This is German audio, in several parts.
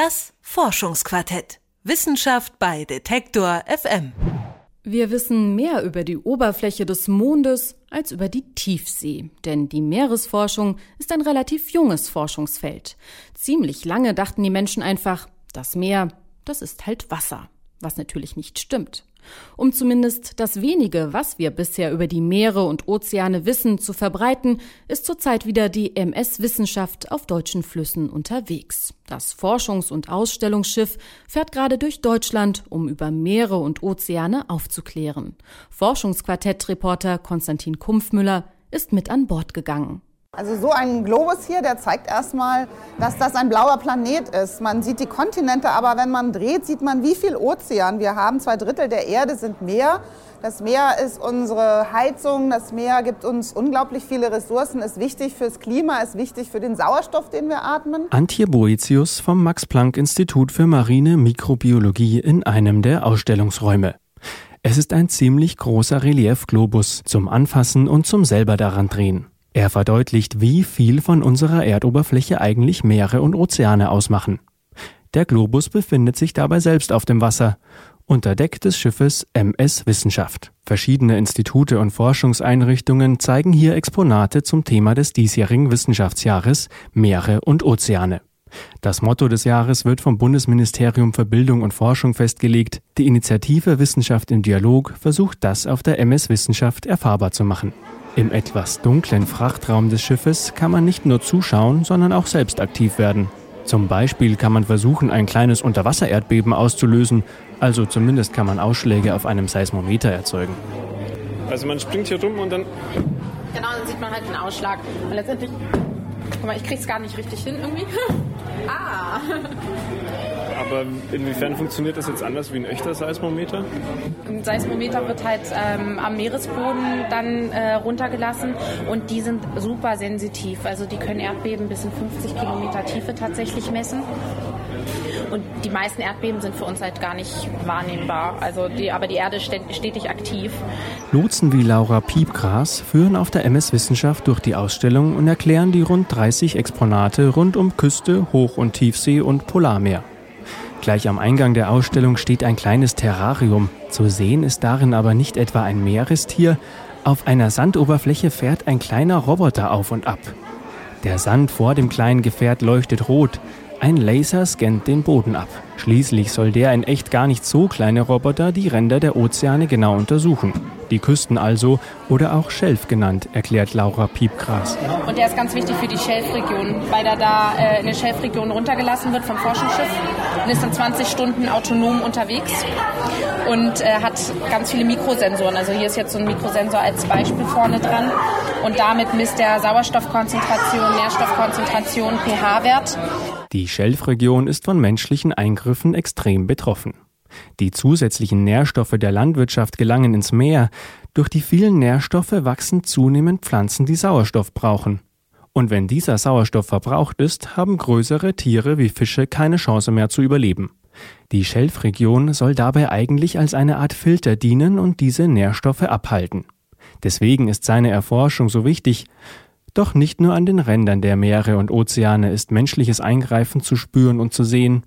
Das Forschungsquartett. Wissenschaft bei Detektor FM. Wir wissen mehr über die Oberfläche des Mondes als über die Tiefsee, denn die Meeresforschung ist ein relativ junges Forschungsfeld. Ziemlich lange dachten die Menschen einfach, das Meer, das ist halt Wasser, was natürlich nicht stimmt. Um zumindest das wenige, was wir bisher über die Meere und Ozeane wissen, zu verbreiten, ist zurzeit wieder die MS Wissenschaft auf deutschen Flüssen unterwegs. Das Forschungs- und Ausstellungsschiff fährt gerade durch Deutschland, um über Meere und Ozeane aufzuklären. Forschungsquartett-Reporter Konstantin Kumpfmüller ist mit an Bord gegangen. Also so ein Globus hier, der zeigt erstmal, dass das ein blauer Planet ist. Man sieht die Kontinente, aber wenn man dreht, sieht man, wie viel Ozean wir haben. Zwei Drittel der Erde sind Meer. Das Meer ist unsere Heizung, das Meer gibt uns unglaublich viele Ressourcen, ist wichtig fürs Klima, ist wichtig für den Sauerstoff, den wir atmen. Antje Boetius vom Max-Planck-Institut für marine Mikrobiologie in einem der Ausstellungsräume. Es ist ein ziemlich großer Reliefglobus zum Anfassen und zum selber daran drehen. Er verdeutlicht, wie viel von unserer Erdoberfläche eigentlich Meere und Ozeane ausmachen. Der Globus befindet sich dabei selbst auf dem Wasser, unter Deck des Schiffes MS Wissenschaft. Verschiedene Institute und Forschungseinrichtungen zeigen hier Exponate zum Thema des diesjährigen Wissenschaftsjahres Meere und Ozeane. Das Motto des Jahres wird vom Bundesministerium für Bildung und Forschung festgelegt. Die Initiative Wissenschaft im Dialog versucht das auf der MS Wissenschaft erfahrbar zu machen. Im etwas dunklen Frachtraum des Schiffes kann man nicht nur zuschauen, sondern auch selbst aktiv werden. Zum Beispiel kann man versuchen, ein kleines Unterwassererdbeben auszulösen, also zumindest kann man Ausschläge auf einem Seismometer erzeugen. Also man springt hier rum und dann... Genau, dann sieht man halt einen Ausschlag. Und letztendlich... Guck mal, ich krieg's gar nicht richtig hin irgendwie. Aber inwiefern funktioniert das jetzt anders wie ein echter Seismometer? Ein Seismometer wird halt ähm, am Meeresboden dann äh, runtergelassen und die sind super sensitiv. Also die können Erdbeben bis in 50 Kilometer Tiefe tatsächlich messen. Und die meisten Erdbeben sind für uns halt gar nicht wahrnehmbar. Also die, aber die Erde ist stetig aktiv. Lotsen wie Laura Piepgras führen auf der MS Wissenschaft durch die Ausstellung und erklären die rund 30 Exponate rund um Küste, Hoch- und Tiefsee und Polarmeer. Gleich am Eingang der Ausstellung steht ein kleines Terrarium. Zu sehen ist darin aber nicht etwa ein Meerestier. Auf einer Sandoberfläche fährt ein kleiner Roboter auf und ab. Der Sand vor dem kleinen Gefährt leuchtet rot. Ein Laser scannt den Boden ab. Schließlich soll der in echt gar nicht so kleine Roboter die Ränder der Ozeane genau untersuchen. Die Küsten also oder auch Schelf genannt, erklärt Laura Piepgras. Und der ist ganz wichtig für die Schelfregion, weil er da äh, in der Schelfregion runtergelassen wird vom Forschungsschiff und ist dann 20 Stunden autonom unterwegs und äh, hat ganz viele Mikrosensoren. Also hier ist jetzt so ein Mikrosensor als Beispiel vorne dran und damit misst er Sauerstoffkonzentration, Nährstoffkonzentration, pH-Wert. Die Schelfregion ist von menschlichen Eingriffen extrem betroffen. Die zusätzlichen Nährstoffe der Landwirtschaft gelangen ins Meer. Durch die vielen Nährstoffe wachsen zunehmend Pflanzen, die Sauerstoff brauchen. Und wenn dieser Sauerstoff verbraucht ist, haben größere Tiere wie Fische keine Chance mehr zu überleben. Die Schelfregion soll dabei eigentlich als eine Art Filter dienen und diese Nährstoffe abhalten. Deswegen ist seine Erforschung so wichtig. Doch nicht nur an den Rändern der Meere und Ozeane ist menschliches Eingreifen zu spüren und zu sehen.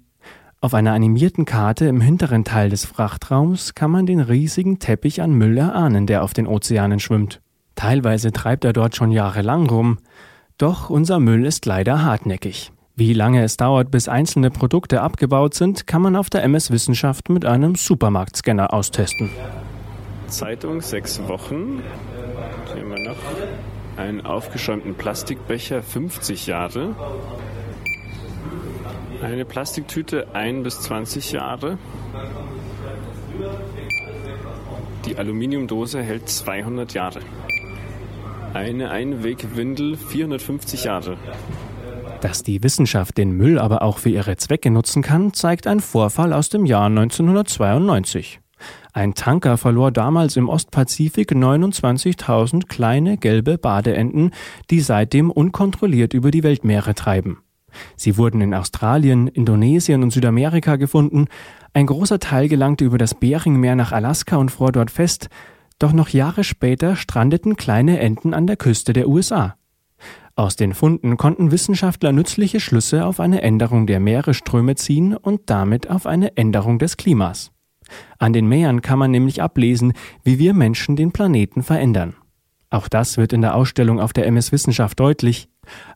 Auf einer animierten Karte im hinteren Teil des Frachtraums kann man den riesigen Teppich an Müll erahnen, der auf den Ozeanen schwimmt. Teilweise treibt er dort schon jahrelang rum, doch unser Müll ist leider hartnäckig. Wie lange es dauert, bis einzelne Produkte abgebaut sind, kann man auf der MS Wissenschaft mit einem Supermarktscanner austesten. Zeitung sechs Wochen. Hier haben wir noch einen aufgeschäumten Plastikbecher 50 Jahre. Eine Plastiktüte 1 bis 20 Jahre. Die Aluminiumdose hält 200 Jahre. Eine Einwegwindel 450 Jahre. Dass die Wissenschaft den Müll aber auch für ihre Zwecke nutzen kann, zeigt ein Vorfall aus dem Jahr 1992. Ein Tanker verlor damals im Ostpazifik 29.000 kleine gelbe Badeenten, die seitdem unkontrolliert über die Weltmeere treiben. Sie wurden in Australien, Indonesien und Südamerika gefunden, ein großer Teil gelangte über das Beringmeer nach Alaska und fror dort fest, doch noch Jahre später strandeten kleine Enten an der Küste der USA. Aus den Funden konnten Wissenschaftler nützliche Schlüsse auf eine Änderung der Meeresströme ziehen und damit auf eine Änderung des Klimas. An den Meeren kann man nämlich ablesen, wie wir Menschen den Planeten verändern. Auch das wird in der Ausstellung auf der MS Wissenschaft deutlich.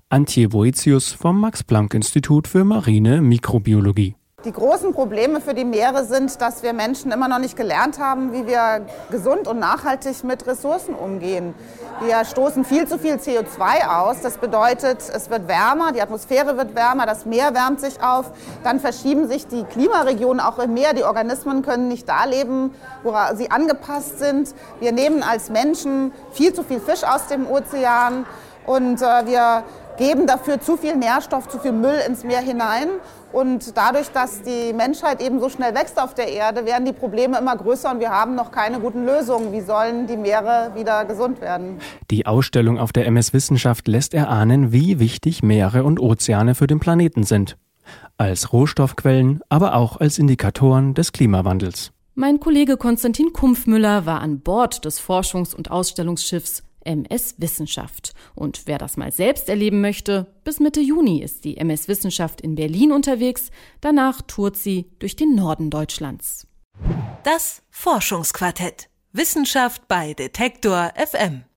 Antje Boetius vom Max Planck Institut für Marine Mikrobiologie. Die großen Probleme für die Meere sind, dass wir Menschen immer noch nicht gelernt haben, wie wir gesund und nachhaltig mit Ressourcen umgehen. Wir stoßen viel zu viel CO2 aus. Das bedeutet, es wird wärmer, die Atmosphäre wird wärmer, das Meer wärmt sich auf. Dann verschieben sich die Klimaregionen auch im Meer. Die Organismen können nicht da leben, wo sie angepasst sind. Wir nehmen als Menschen viel zu viel Fisch aus dem Ozean und äh, wir geben dafür zu viel Nährstoff, zu viel Müll ins Meer hinein. Und dadurch, dass die Menschheit eben so schnell wächst auf der Erde, werden die Probleme immer größer und wir haben noch keine guten Lösungen. Wie sollen die Meere wieder gesund werden? Die Ausstellung auf der MS Wissenschaft lässt erahnen, wie wichtig Meere und Ozeane für den Planeten sind. Als Rohstoffquellen, aber auch als Indikatoren des Klimawandels. Mein Kollege Konstantin Kumpfmüller war an Bord des Forschungs- und Ausstellungsschiffs MS Wissenschaft. Und wer das mal selbst erleben möchte, bis Mitte Juni ist die MS Wissenschaft in Berlin unterwegs, danach tourt sie durch den Norden Deutschlands. Das Forschungsquartett. Wissenschaft bei Detektor FM.